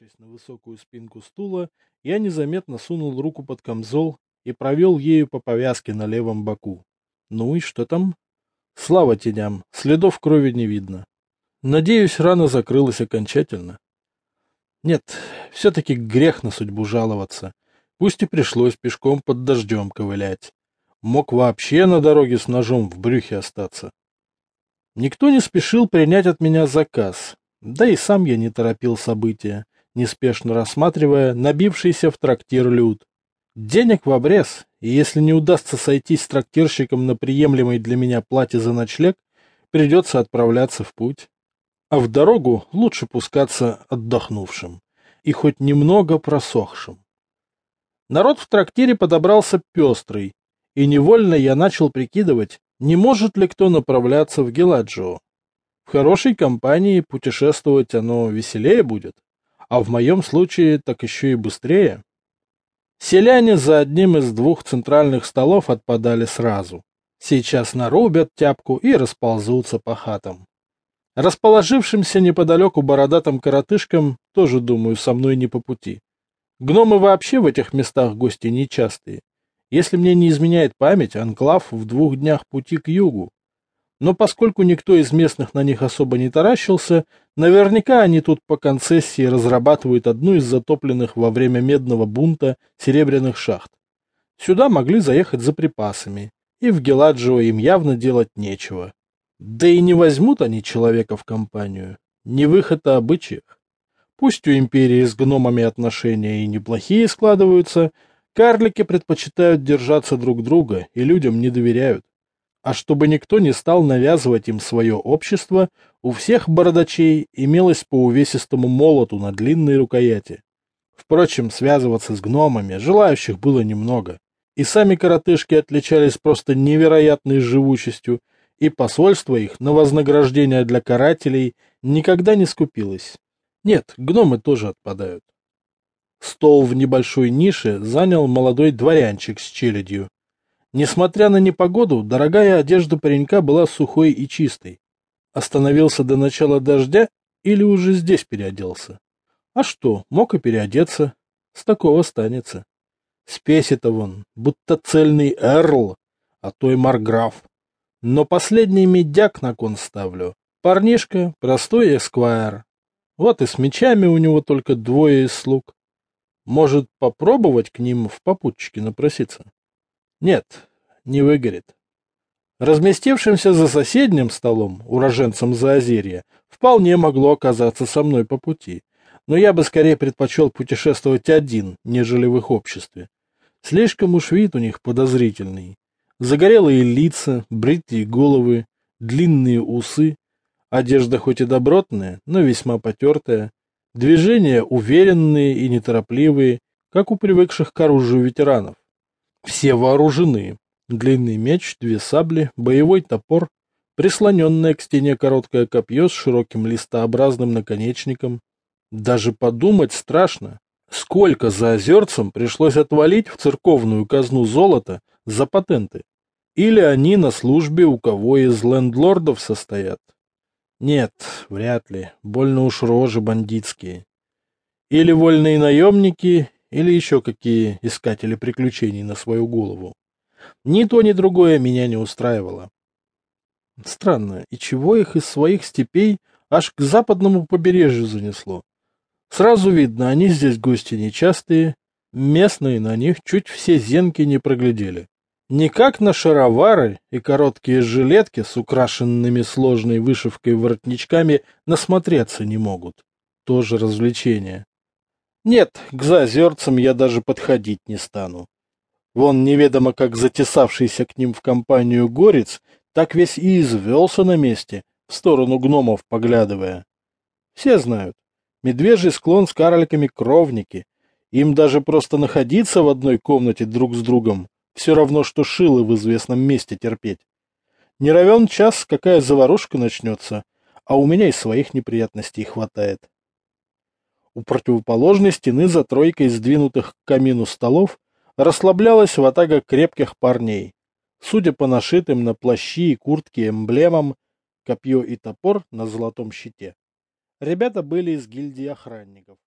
Откинувшись на высокую спинку стула, я незаметно сунул руку под камзол и провел ею по повязке на левом боку. Ну и что там? Слава теням, следов крови не видно. Надеюсь, рана закрылась окончательно. Нет, все-таки грех на судьбу жаловаться. Пусть и пришлось пешком под дождем ковылять. Мог вообще на дороге с ножом в брюхе остаться. Никто не спешил принять от меня заказ, да и сам я не торопил события, неспешно рассматривая набившийся в трактир люд. Денег в обрез, и если не удастся сойтись с трактирщиком на приемлемой для меня плате за ночлег, придется отправляться в путь. А в дорогу лучше пускаться отдохнувшим и хоть немного просохшим. Народ в трактире подобрался пестрый, и невольно я начал прикидывать, не может ли кто направляться в Геладжио. В хорошей компании путешествовать оно веселее будет, а в моем случае так еще и быстрее. Селяне за одним из двух центральных столов отпадали сразу. Сейчас нарубят тяпку и расползутся по хатам. Расположившимся неподалеку бородатым коротышкам тоже, думаю, со мной не по пути. Гномы вообще в этих местах гости нечастые. Если мне не изменяет память, анклав в двух днях пути к югу. Но поскольку никто из местных на них особо не таращился, наверняка они тут по концессии разрабатывают одну из затопленных во время медного бунта серебряных шахт. Сюда могли заехать за припасами, и в Геладжио им явно делать нечего. Да и не возьмут они человека в компанию. Не выход, а обычаях. Пусть у империи с гномами отношения и неплохие складываются, карлики предпочитают держаться друг друга и людям не доверяют. А чтобы никто не стал навязывать им свое общество, у всех бородачей имелось по увесистому молоту на длинной рукояти. Впрочем, связываться с гномами желающих было немного. И сами коротышки отличались просто невероятной живучестью, и посольство их на вознаграждение для карателей никогда не скупилось. Нет, гномы тоже отпадают. Стол в небольшой нише занял молодой дворянчик с челядью, Несмотря на непогоду, дорогая одежда паренька была сухой и чистой. Остановился до начала дождя или уже здесь переоделся? А что, мог и переодеться. С такого станется. Спеси-то вон, будто цельный эрл, а то и марграф. Но последний медяк на кон ставлю. Парнишка, простой эсквайр. Вот и с мечами у него только двое из слуг. Может, попробовать к ним в попутчики напроситься? Нет, не выгорит. Разместившимся за соседним столом, уроженцем Заозерья, вполне могло оказаться со мной по пути, но я бы скорее предпочел путешествовать один, нежели в их обществе. Слишком уж вид у них подозрительный. Загорелые лица, бритые головы, длинные усы, одежда хоть и добротная, но весьма потертая, движения уверенные и неторопливые, как у привыкших к оружию ветеранов. Все вооружены. Длинный меч, две сабли, боевой топор, прислоненное к стене короткое копье с широким листообразным наконечником. Даже подумать страшно, сколько за озерцем пришлось отвалить в церковную казну золота за патенты. Или они на службе у кого из лендлордов состоят. Нет, вряд ли, больно уж рожи бандитские. Или вольные наемники, или еще какие искатели приключений на свою голову. Ни то, ни другое меня не устраивало. Странно, и чего их из своих степей аж к западному побережью занесло? Сразу видно, они здесь гости нечастые, местные на них чуть все зенки не проглядели. Никак на шаровары и короткие жилетки с украшенными сложной вышивкой воротничками насмотреться не могут. Тоже развлечение. Нет, к заозерцам я даже подходить не стану. Вон неведомо как затесавшийся к ним в компанию горец, так весь и извелся на месте, в сторону гномов поглядывая. Все знают, медвежий склон с карликами кровники. Им даже просто находиться в одной комнате друг с другом все равно, что шило в известном месте терпеть. Не равен час, какая заварушка начнется, а у меня и своих неприятностей хватает. У противоположной стены за тройкой сдвинутых к камину столов расслаблялась ватага крепких парней. Судя по нашитым на плащи и куртке эмблемам, копье и топор на золотом щите. Ребята были из гильдии охранников.